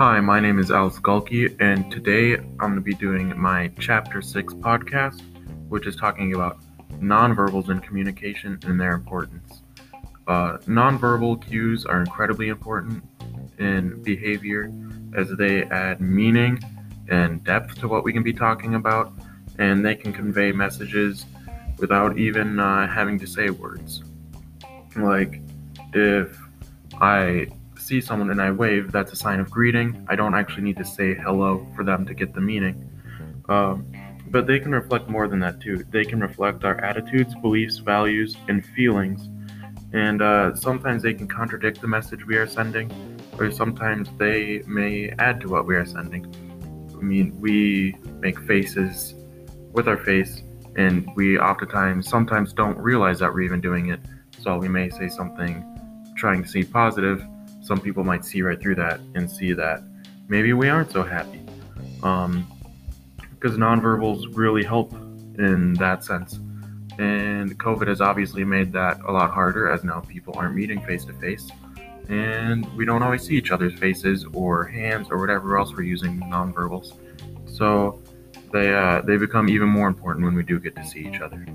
Hi, my name is Alice Skulky, and today I'm going to be doing my Chapter 6 podcast, which is talking about nonverbals in communication and their importance. Uh, nonverbal cues are incredibly important in behavior as they add meaning and depth to what we can be talking about, and they can convey messages without even uh, having to say words. Like, if I see someone and I wave, that's a sign of greeting. I don't actually need to say hello for them to get the meaning. Um, but they can reflect more than that too. They can reflect our attitudes, beliefs, values, and feelings. And uh, sometimes they can contradict the message we are sending, or sometimes they may add to what we are sending. I mean, we make faces with our face, and we oftentimes sometimes don't realize that we're even doing it. So we may say something trying to seem positive, some people might see right through that and see that maybe we aren't so happy. Um, because nonverbals really help in that sense. And COVID has obviously made that a lot harder as now people aren't meeting face to face. And we don't always see each other's faces or hands or whatever else we're using nonverbals. So they, uh, they become even more important when we do get to see each other.